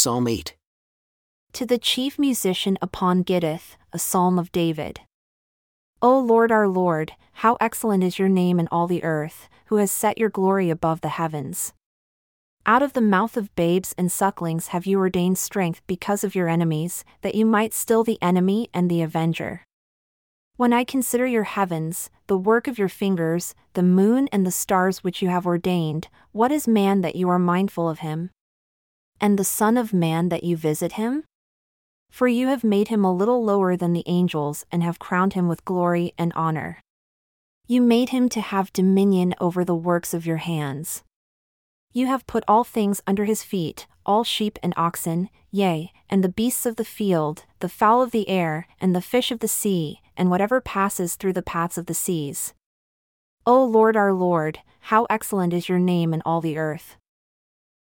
Psalm 8. To the chief musician upon Gittith, a psalm of David. O Lord our Lord, how excellent is your name in all the earth, who has set your glory above the heavens. Out of the mouth of babes and sucklings have you ordained strength because of your enemies, that you might still the enemy and the avenger. When I consider your heavens, the work of your fingers, the moon and the stars which you have ordained, what is man that you are mindful of him? And the Son of Man that you visit him? For you have made him a little lower than the angels and have crowned him with glory and honor. You made him to have dominion over the works of your hands. You have put all things under his feet, all sheep and oxen, yea, and the beasts of the field, the fowl of the air, and the fish of the sea, and whatever passes through the paths of the seas. O Lord our Lord, how excellent is your name in all the earth.